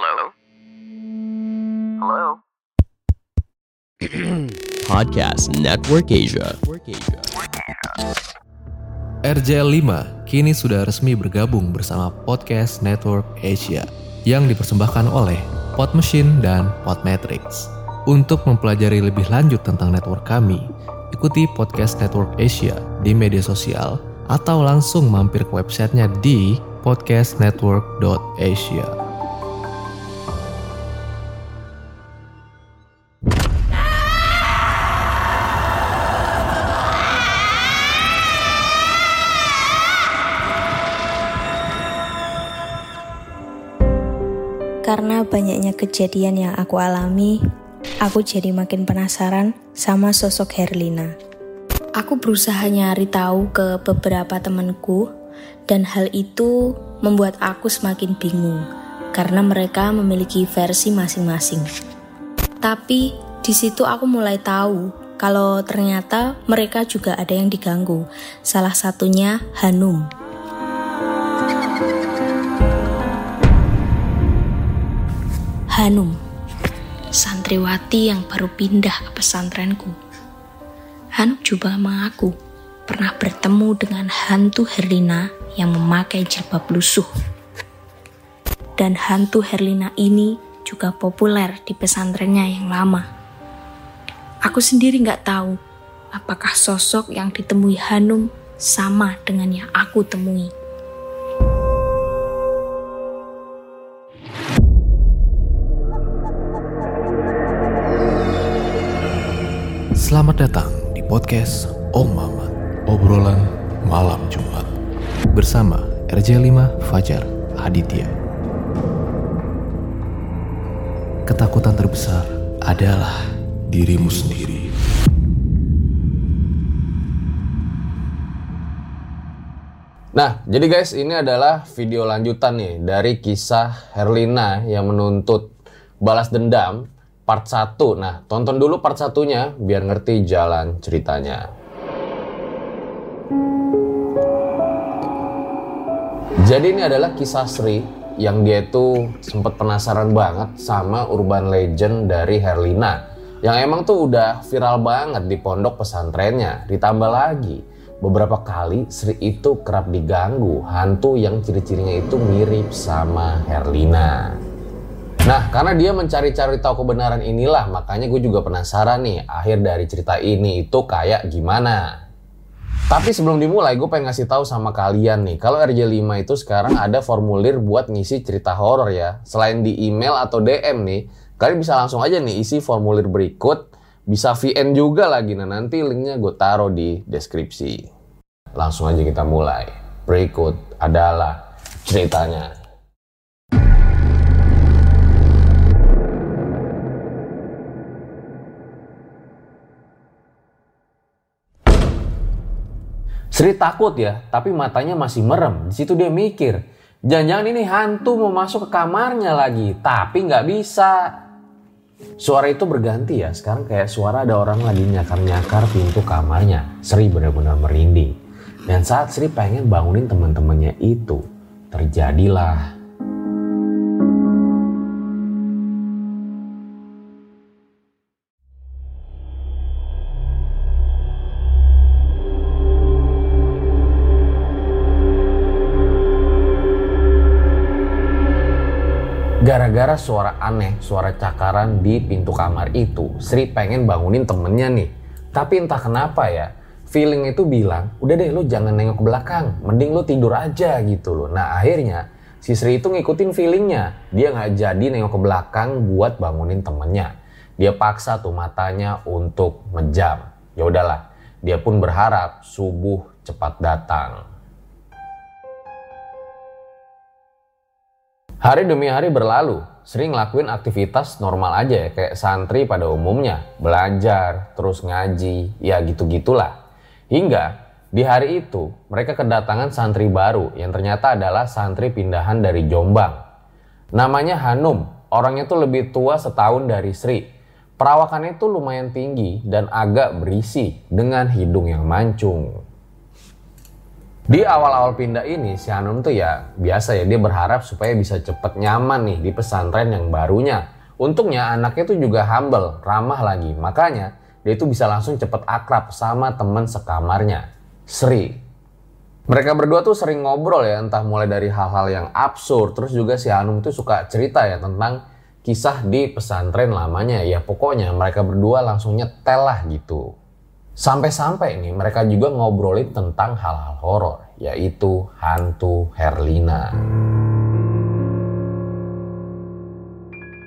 Hello? Hello? Podcast Network Asia. RJL 5 kini sudah resmi bergabung bersama Podcast Network Asia yang dipersembahkan oleh Pod Machine dan Podmetrics. Untuk mempelajari lebih lanjut tentang network kami, ikuti Podcast Network Asia di media sosial atau langsung mampir ke websitenya di podcastnetwork.asia. Karena banyaknya kejadian yang aku alami, aku jadi makin penasaran sama sosok Herlina. Aku berusaha nyari tahu ke beberapa temanku, dan hal itu membuat aku semakin bingung karena mereka memiliki versi masing-masing. Tapi di situ aku mulai tahu kalau ternyata mereka juga ada yang diganggu. Salah satunya Hanum. Hanum, santriwati yang baru pindah ke pesantrenku. Hanum juga mengaku pernah bertemu dengan hantu Herlina yang memakai jilbab lusuh. Dan hantu Herlina ini juga populer di pesantrennya yang lama. Aku sendiri nggak tahu apakah sosok yang ditemui Hanum sama dengan yang aku temui. Selamat datang di podcast Om Mamat, obrolan malam Jumat. Bersama RJ5 Fajar Aditya. Ketakutan terbesar adalah dirimu sendiri. Nah, jadi guys, ini adalah video lanjutan nih dari kisah Herlina yang menuntut balas dendam part 1. Nah, tonton dulu part satunya biar ngerti jalan ceritanya. Jadi ini adalah kisah Sri yang dia itu sempat penasaran banget sama urban legend dari Herlina. Yang emang tuh udah viral banget di pondok pesantrennya. Ditambah lagi, beberapa kali Sri itu kerap diganggu hantu yang ciri-cirinya itu mirip sama Herlina. Nah, karena dia mencari-cari tahu kebenaran inilah, makanya gue juga penasaran nih, akhir dari cerita ini itu kayak gimana. Tapi sebelum dimulai, gue pengen ngasih tahu sama kalian nih, kalau RJ5 itu sekarang ada formulir buat ngisi cerita horor ya. Selain di email atau DM nih, kalian bisa langsung aja nih isi formulir berikut, bisa VN juga lagi. Nah, nanti linknya gue taruh di deskripsi. Langsung aja kita mulai. Berikut adalah ceritanya. Sri takut ya, tapi matanya masih merem. Di situ dia mikir, jangan-jangan ini hantu mau masuk ke kamarnya lagi, tapi nggak bisa. Suara itu berganti ya, sekarang kayak suara ada orang lagi nyakar-nyakar pintu kamarnya. Sri benar-benar merinding. Dan saat Sri pengen bangunin teman-temannya itu, terjadilah Gara-gara suara aneh, suara cakaran di pintu kamar itu, Sri pengen bangunin temennya nih. Tapi entah kenapa ya, feeling itu bilang, udah deh lu jangan nengok ke belakang, mending lu tidur aja gitu loh. Nah akhirnya, si Sri itu ngikutin feelingnya. Dia nggak jadi nengok ke belakang buat bangunin temennya. Dia paksa tuh matanya untuk menjam. Ya udahlah, dia pun berharap subuh cepat datang. Hari demi hari berlalu, sering ngelakuin aktivitas normal aja ya, kayak santri pada umumnya. Belajar, terus ngaji, ya gitu-gitulah. Hingga di hari itu, mereka kedatangan santri baru yang ternyata adalah santri pindahan dari Jombang. Namanya Hanum, orangnya tuh lebih tua setahun dari Sri. Perawakannya tuh lumayan tinggi dan agak berisi dengan hidung yang mancung. Di awal-awal pindah ini, si Hanum tuh ya biasa ya, dia berharap supaya bisa cepet nyaman nih di pesantren yang barunya. Untungnya anaknya tuh juga humble, ramah lagi. Makanya dia itu bisa langsung cepet akrab sama teman sekamarnya, Sri. Mereka berdua tuh sering ngobrol ya, entah mulai dari hal-hal yang absurd, terus juga si Hanum tuh suka cerita ya tentang kisah di pesantren lamanya. Ya pokoknya mereka berdua langsung nyetel lah gitu. Sampai-sampai nih mereka juga ngobrolin tentang hal-hal horor, yaitu hantu Herlina.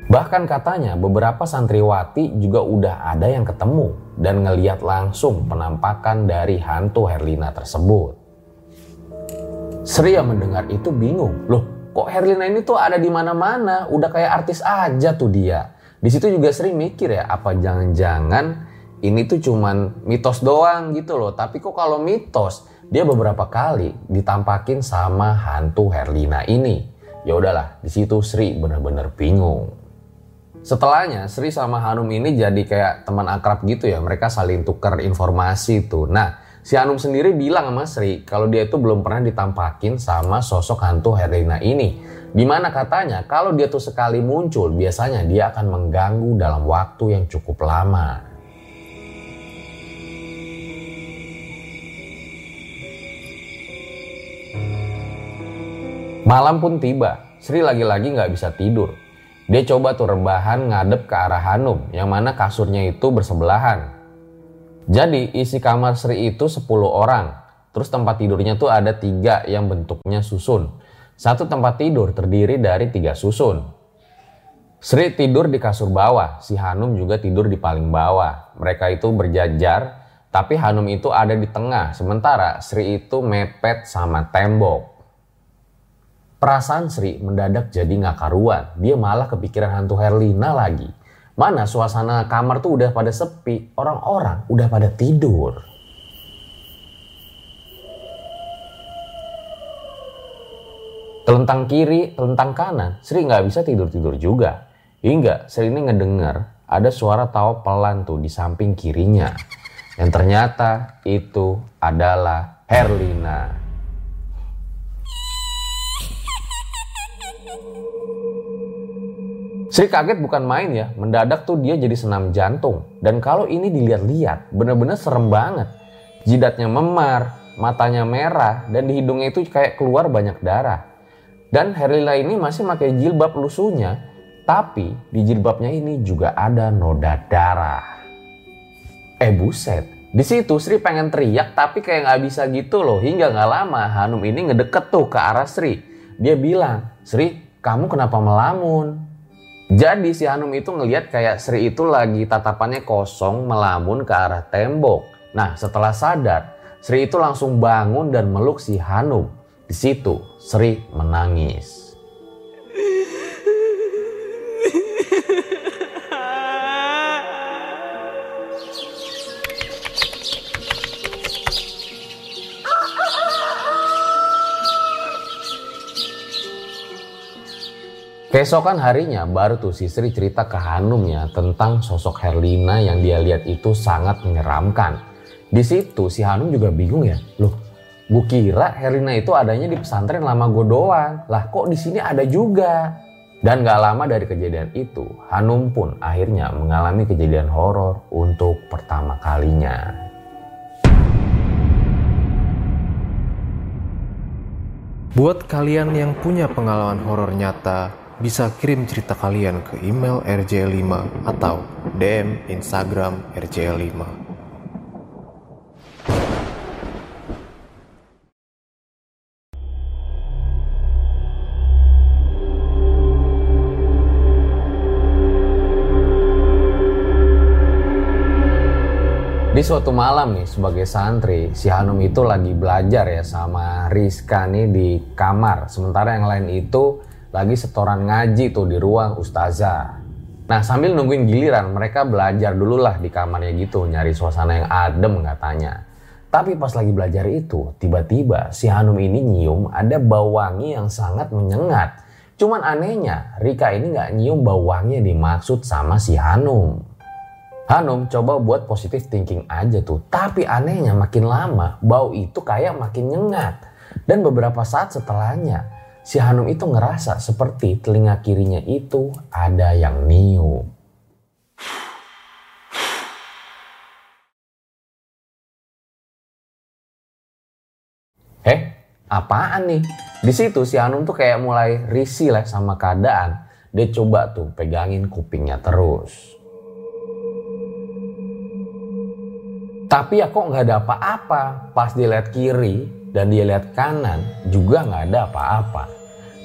Bahkan katanya beberapa santriwati juga udah ada yang ketemu dan ngeliat langsung penampakan dari hantu Herlina tersebut. Sri yang mendengar itu bingung, loh kok Herlina ini tuh ada di mana-mana, udah kayak artis aja tuh dia. Di situ juga Sri mikir ya, apa jangan-jangan ini tuh cuman mitos doang gitu loh. Tapi kok kalau mitos, dia beberapa kali ditampakin sama hantu Herlina ini. Ya udahlah, di situ Sri bener-bener bingung. Setelahnya Sri sama Hanum ini jadi kayak teman akrab gitu ya. Mereka saling tukar informasi tuh. Nah, si Hanum sendiri bilang sama Sri kalau dia itu belum pernah ditampakin sama sosok hantu Herlina ini. Di mana katanya kalau dia tuh sekali muncul biasanya dia akan mengganggu dalam waktu yang cukup lama. Malam pun tiba, Sri lagi-lagi nggak bisa tidur. Dia coba tuh rebahan ngadep ke arah Hanum, yang mana kasurnya itu bersebelahan. Jadi isi kamar Sri itu 10 orang. Terus tempat tidurnya tuh ada tiga yang bentuknya susun. Satu tempat tidur terdiri dari tiga susun. Sri tidur di kasur bawah, si Hanum juga tidur di paling bawah. Mereka itu berjajar, tapi Hanum itu ada di tengah, sementara Sri itu mepet sama tembok. Perasaan Sri mendadak jadi nggak karuan. Dia malah kepikiran hantu Herlina lagi. Mana suasana kamar tuh udah pada sepi, orang-orang udah pada tidur. Telentang kiri, telentang kanan, Sri nggak bisa tidur-tidur juga. Hingga Sri ini ngedengar ada suara tawa pelan tuh di samping kirinya. Yang ternyata itu adalah Herlina. Sri kaget bukan main ya, mendadak tuh dia jadi senam jantung. Dan kalau ini dilihat-lihat, bener-bener serem banget. Jidatnya memar, matanya merah, dan di hidungnya itu kayak keluar banyak darah. Dan Herlila ini masih pakai jilbab lusuhnya, tapi di jilbabnya ini juga ada noda darah. Eh buset, di situ Sri pengen teriak tapi kayak nggak bisa gitu loh. Hingga nggak lama Hanum ini ngedeket tuh ke arah Sri. Dia bilang, Sri kamu kenapa melamun? Jadi si Hanum itu ngelihat kayak Sri itu lagi tatapannya kosong melamun ke arah tembok. Nah setelah sadar, Sri itu langsung bangun dan meluk si Hanum. Di situ Sri menangis. Keesokan harinya baru tuh si Sri cerita ke Hanumnya tentang sosok Herlina yang dia lihat itu sangat menyeramkan. Di situ si Hanum juga bingung ya, loh, gue kira Herlina itu adanya di pesantren lama gue doang, lah kok di sini ada juga. Dan gak lama dari kejadian itu, Hanum pun akhirnya mengalami kejadian horor untuk pertama kalinya. Buat kalian yang punya pengalaman horor nyata, bisa kirim cerita kalian ke email rj5 atau DM Instagram rj5. Di suatu malam nih sebagai santri, si Hanum itu lagi belajar ya sama Rizka nih di kamar. Sementara yang lain itu lagi setoran ngaji tuh di ruang ustazah. Nah sambil nungguin giliran mereka belajar dulu lah di kamarnya gitu nyari suasana yang adem katanya. Tapi pas lagi belajar itu tiba-tiba si Hanum ini nyium ada bau wangi yang sangat menyengat. Cuman anehnya Rika ini nggak nyium bau wangi yang dimaksud sama si Hanum. Hanum coba buat positive thinking aja tuh. Tapi anehnya makin lama bau itu kayak makin nyengat. Dan beberapa saat setelahnya, si Hanum itu ngerasa seperti telinga kirinya itu ada yang niup. Eh, apaan nih? Di situ si Hanum tuh kayak mulai risih lah sama keadaan. Dia coba tuh pegangin kupingnya terus. Tapi ya kok nggak ada apa-apa. Pas dia lihat kiri dan dia lihat kanan juga nggak ada apa-apa.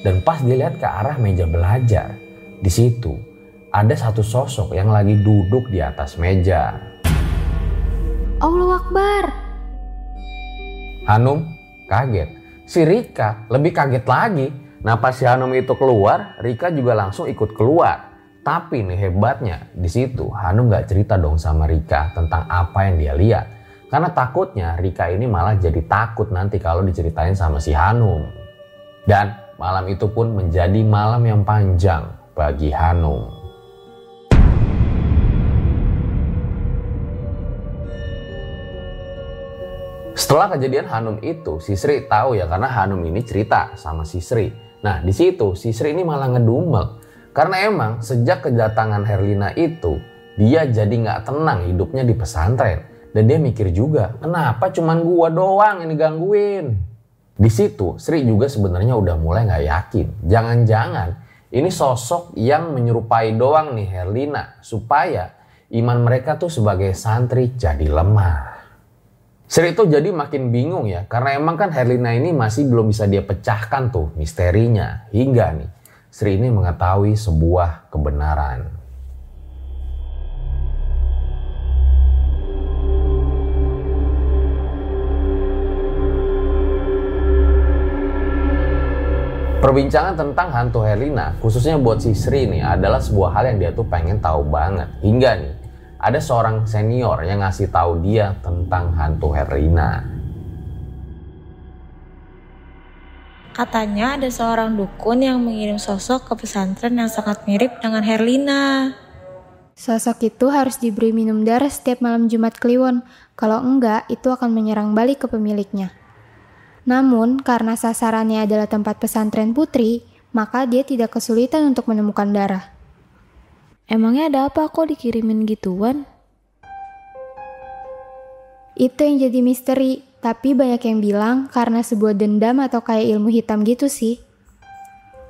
Dan pas dia lihat ke arah meja belajar, di situ ada satu sosok yang lagi duduk di atas meja. Allah Akbar. Hanum kaget. Si Rika lebih kaget lagi. Nah pas si Hanum itu keluar, Rika juga langsung ikut keluar. Tapi nih hebatnya, di situ Hanum gak cerita dong sama Rika tentang apa yang dia lihat. Karena takutnya Rika ini malah jadi takut nanti kalau diceritain sama si Hanum. Dan malam itu pun menjadi malam yang panjang bagi Hanum. Setelah kejadian Hanum itu, si Sri tahu ya karena Hanum ini cerita sama si Sri. Nah di situ si Sri ini malah ngedumel. Karena emang sejak kedatangan Herlina itu, dia jadi nggak tenang hidupnya di pesantren. Dan dia mikir juga, kenapa cuman gua doang yang digangguin? Di situ Sri juga sebenarnya udah mulai nggak yakin. Jangan-jangan ini sosok yang menyerupai doang nih Herlina supaya iman mereka tuh sebagai santri jadi lemah. Sri itu jadi makin bingung ya, karena emang kan Herlina ini masih belum bisa dia pecahkan tuh misterinya. Hingga nih, Sri ini mengetahui sebuah kebenaran. Perbincangan tentang hantu Herlina, khususnya buat si Sri ini adalah sebuah hal yang dia tuh pengen tahu banget. Hingga nih, ada seorang senior yang ngasih tahu dia tentang hantu Herlina. Katanya ada seorang dukun yang mengirim sosok ke pesantren yang sangat mirip dengan Herlina. Sosok itu harus diberi minum darah setiap malam Jumat Kliwon. Kalau enggak, itu akan menyerang balik ke pemiliknya. Namun, karena sasarannya adalah tempat pesantren putri, maka dia tidak kesulitan untuk menemukan darah. Emangnya ada apa kok dikirimin gituan? Itu yang jadi misteri, tapi banyak yang bilang karena sebuah dendam atau kayak ilmu hitam gitu sih.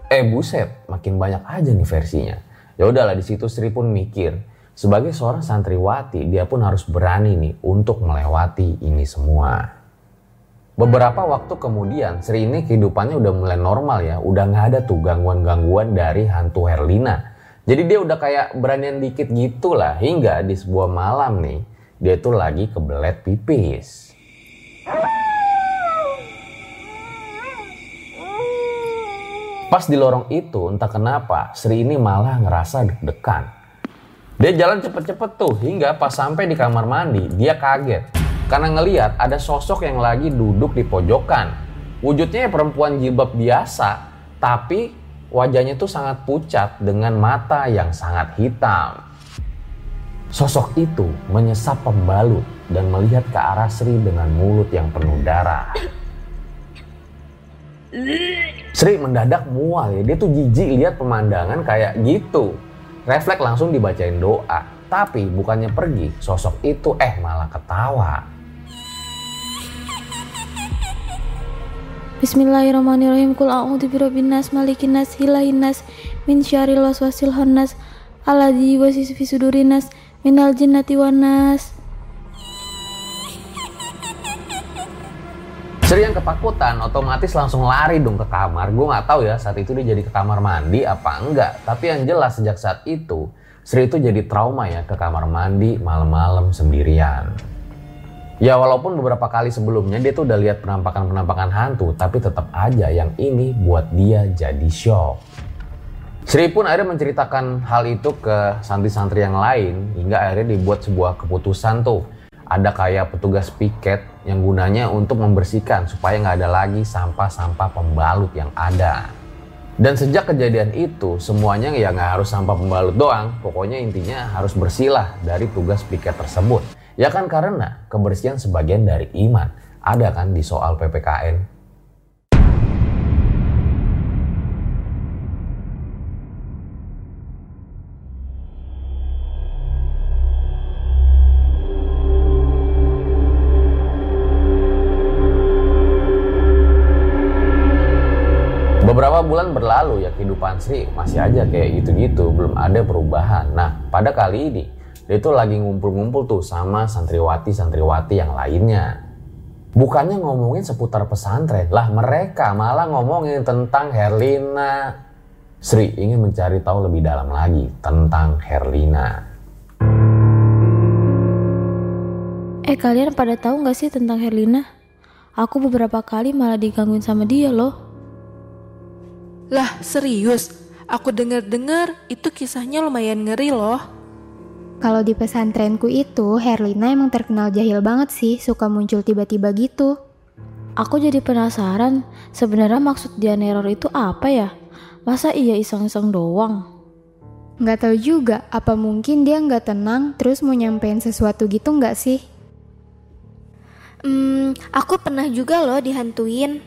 Eh buset, makin banyak aja nih versinya. Ya udahlah di situ Sri pun mikir, sebagai seorang santriwati dia pun harus berani nih untuk melewati ini semua. Beberapa waktu kemudian Sri ini kehidupannya udah mulai normal ya, udah nggak ada tuh gangguan-gangguan dari hantu Herlina. Jadi dia udah kayak beranian dikit gitu lah, hingga di sebuah malam nih, dia tuh lagi kebelet pipis. Pas di lorong itu, entah kenapa, Sri ini malah ngerasa deg-degan. Dia jalan cepet-cepet tuh, hingga pas sampai di kamar mandi, dia kaget. Karena ngeliat ada sosok yang lagi duduk di pojokan. Wujudnya perempuan jilbab biasa, tapi wajahnya tuh sangat pucat dengan mata yang sangat hitam. Sosok itu menyesap pembalut dan melihat ke arah Sri dengan mulut yang penuh darah. Sri mendadak mual ya, dia tuh jijik lihat pemandangan kayak gitu. Refleks langsung dibacain doa. Tapi bukannya pergi, sosok itu eh malah ketawa. Bismillahirrahmanirrahim. Kul a'udzu birabbin nas, malikin nas, ilahin nas, min syarril waswasil khannas, alladzi yuwaswisu fi sudurin nas, minal jinnati wan nas. Sri yang ketakutan otomatis langsung lari dong ke kamar. Gue nggak tahu ya saat itu dia jadi ke kamar mandi apa enggak. Tapi yang jelas sejak saat itu Sri itu jadi trauma ya ke kamar mandi malam-malam sendirian. Ya walaupun beberapa kali sebelumnya dia tuh udah lihat penampakan-penampakan hantu, tapi tetap aja yang ini buat dia jadi shock. Sri pun akhirnya menceritakan hal itu ke santri-santri yang lain hingga akhirnya dibuat sebuah keputusan tuh. Ada kayak petugas piket yang gunanya untuk membersihkan supaya nggak ada lagi sampah-sampah pembalut yang ada. Dan sejak kejadian itu semuanya ya nggak harus sampah pembalut doang, pokoknya intinya harus bersihlah dari tugas piket tersebut. Ya kan karena kebersihan sebagian dari iman. Ada kan di soal PPKN. Kehidupan Sri masih aja kayak gitu-gitu, belum ada perubahan. Nah, pada kali ini dia tuh lagi ngumpul-ngumpul tuh sama santriwati-santriwati yang lainnya. Bukannya ngomongin seputar pesantren, lah mereka malah ngomongin tentang Herlina. Sri ingin mencari tahu lebih dalam lagi tentang Herlina. Eh kalian pada tahu nggak sih tentang Herlina? Aku beberapa kali malah digangguin sama dia loh. Lah serius, aku denger-dengar itu kisahnya lumayan ngeri loh. Kalau di pesantrenku itu, Herlina emang terkenal jahil banget sih, suka muncul tiba-tiba gitu. Aku jadi penasaran, sebenarnya maksud dia neror itu apa ya? Masa iya iseng-iseng doang? Nggak tahu juga, apa mungkin dia nggak tenang terus mau nyampein sesuatu gitu nggak sih? Hmm, aku pernah juga loh dihantuin.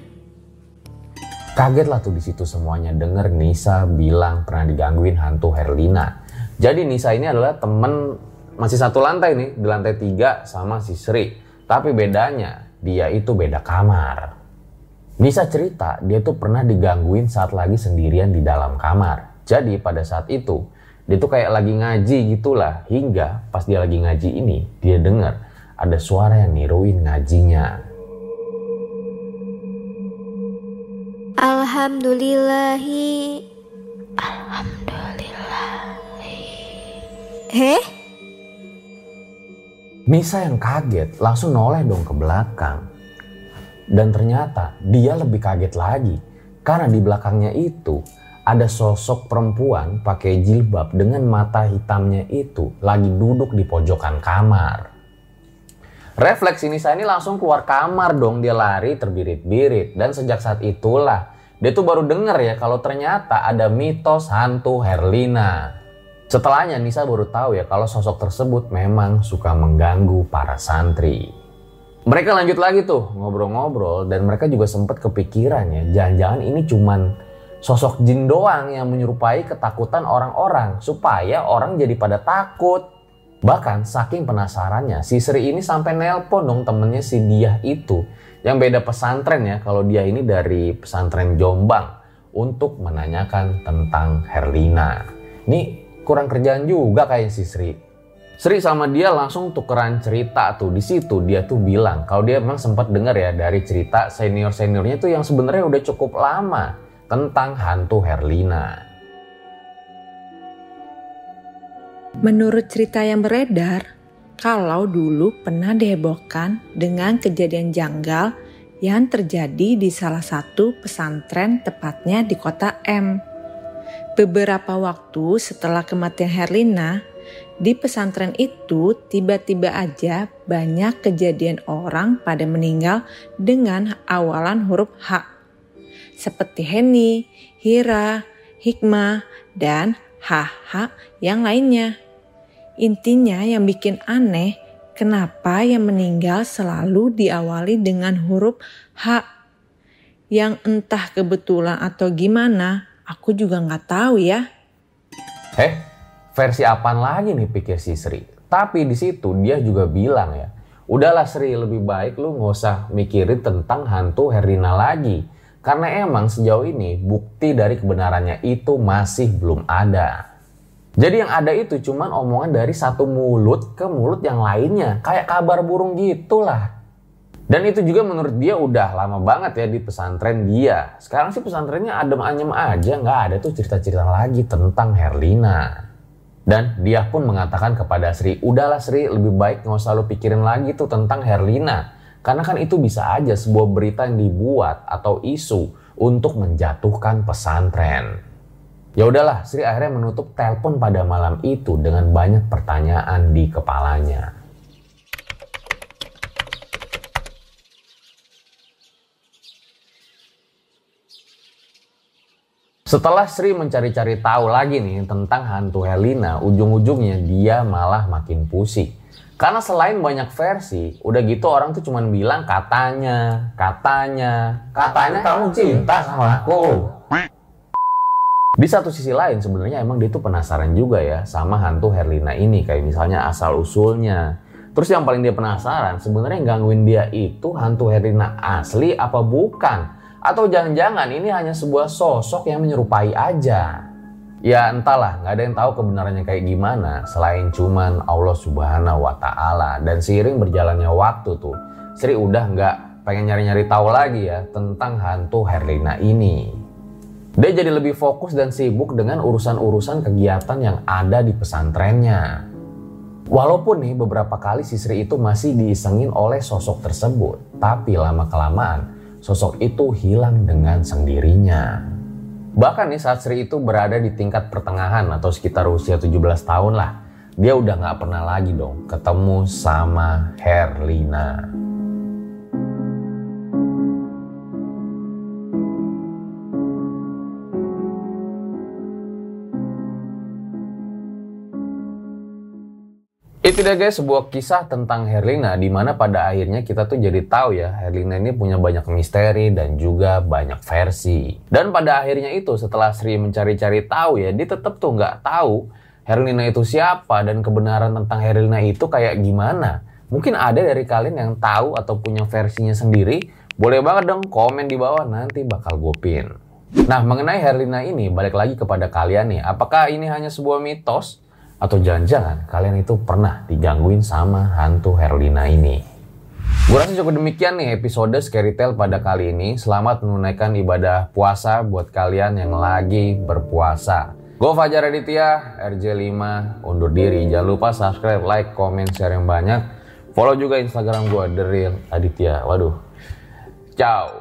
Kaget lah tuh di situ semuanya denger Nisa bilang pernah digangguin hantu Herlina. Jadi Nisa ini adalah temen masih satu lantai nih di lantai tiga sama si Sri. Tapi bedanya dia itu beda kamar. Nisa cerita dia tuh pernah digangguin saat lagi sendirian di dalam kamar. Jadi pada saat itu dia tuh kayak lagi ngaji gitulah hingga pas dia lagi ngaji ini dia dengar ada suara yang niruin ngajinya. Alhamdulillahi. Alhamdulillahi. Heh? Nisa yang kaget langsung noleh dong ke belakang. Dan ternyata dia lebih kaget lagi karena di belakangnya itu ada sosok perempuan pakai jilbab dengan mata hitamnya itu lagi duduk di pojokan kamar. Refleks Nisa ini langsung keluar kamar dong dia lari terbirit-birit dan sejak saat itulah dia tuh baru denger ya kalau ternyata ada mitos hantu Herlina. Setelahnya Nisa baru tahu ya kalau sosok tersebut memang suka mengganggu para santri. Mereka lanjut lagi tuh ngobrol-ngobrol dan mereka juga sempat kepikiran ya jangan-jangan ini cuman sosok jin doang yang menyerupai ketakutan orang-orang supaya orang jadi pada takut. Bahkan saking penasarannya, si Sri ini sampai nelpon dong temennya si Diah itu. Yang beda pesantren ya, kalau dia ini dari pesantren Jombang. Untuk menanyakan tentang Herlina. Ini kurang kerjaan juga kayak si Sri. Sri sama dia langsung tukeran cerita tuh. Di situ dia tuh bilang kalau dia memang sempat dengar ya dari cerita senior-seniornya tuh yang sebenarnya udah cukup lama tentang hantu Herlina. Menurut cerita yang beredar, kalau dulu pernah dihebohkan dengan kejadian janggal yang terjadi di salah satu pesantren tepatnya di kota M. Beberapa waktu setelah kematian Herlina, di pesantren itu tiba-tiba aja banyak kejadian orang pada meninggal dengan awalan huruf H. Seperti Heni, Hira, Hikmah, dan HH yang lainnya. Intinya yang bikin aneh, kenapa yang meninggal selalu diawali dengan huruf H. Yang entah kebetulan atau gimana, aku juga nggak tahu ya. Eh, versi apaan lagi nih pikir si Sri? Tapi di situ dia juga bilang ya, udahlah Sri lebih baik lu nggak usah mikirin tentang hantu Herina lagi. Karena emang sejauh ini bukti dari kebenarannya itu masih belum ada. Jadi yang ada itu cuman omongan dari satu mulut ke mulut yang lainnya. Kayak kabar burung gitulah. Dan itu juga menurut dia udah lama banget ya di pesantren dia. Sekarang sih pesantrennya adem anyem aja. nggak ada tuh cerita-cerita lagi tentang Herlina. Dan dia pun mengatakan kepada Sri, udahlah Sri lebih baik nggak usah lu pikirin lagi tuh tentang Herlina. Karena kan itu bisa aja sebuah berita yang dibuat atau isu untuk menjatuhkan pesantren. Ya udahlah, Sri akhirnya menutup telepon pada malam itu dengan banyak pertanyaan di kepalanya. Setelah Sri mencari-cari tahu lagi nih tentang hantu Helena, ujung-ujungnya dia malah makin pusing. Karena selain banyak versi, udah gitu orang tuh cuman bilang katanya, katanya, katanya kamu cinta sama aku. Di satu sisi lain sebenarnya emang dia tuh penasaran juga ya sama hantu Herlina ini kayak misalnya asal usulnya. Terus yang paling dia penasaran sebenarnya yang gangguin dia itu hantu Herlina asli apa bukan? Atau jangan-jangan ini hanya sebuah sosok yang menyerupai aja? Ya entahlah, nggak ada yang tahu kebenarannya kayak gimana selain cuman Allah Subhanahu wa taala dan seiring berjalannya waktu tuh Sri udah nggak pengen nyari-nyari tahu lagi ya tentang hantu Herlina ini. Dia jadi lebih fokus dan sibuk dengan urusan-urusan kegiatan yang ada di pesantrennya. Walaupun nih beberapa kali si Sri itu masih diisengin oleh sosok tersebut, tapi lama-kelamaan sosok itu hilang dengan sendirinya. Bahkan nih saat Sri itu berada di tingkat pertengahan atau sekitar usia 17 tahun lah, dia udah nggak pernah lagi dong ketemu sama Herlina. Itu dia guys sebuah kisah tentang Herlina di mana pada akhirnya kita tuh jadi tahu ya Herlina ini punya banyak misteri dan juga banyak versi. Dan pada akhirnya itu setelah Sri mencari-cari tahu ya dia tetap tuh nggak tahu Herlina itu siapa dan kebenaran tentang Herlina itu kayak gimana. Mungkin ada dari kalian yang tahu atau punya versinya sendiri. Boleh banget dong komen di bawah nanti bakal gue pin. Nah mengenai Herlina ini balik lagi kepada kalian nih. Apakah ini hanya sebuah mitos? Atau jangan-jangan kalian itu pernah digangguin sama hantu Herlina ini. Gue rasa cukup demikian nih episode Scary Tale pada kali ini. Selamat menunaikan ibadah puasa buat kalian yang lagi berpuasa. Gue Fajar Aditya, RJ5, undur diri. Jangan lupa subscribe, like, comment, share yang banyak. Follow juga Instagram gue, The Real Aditya. Waduh. Ciao.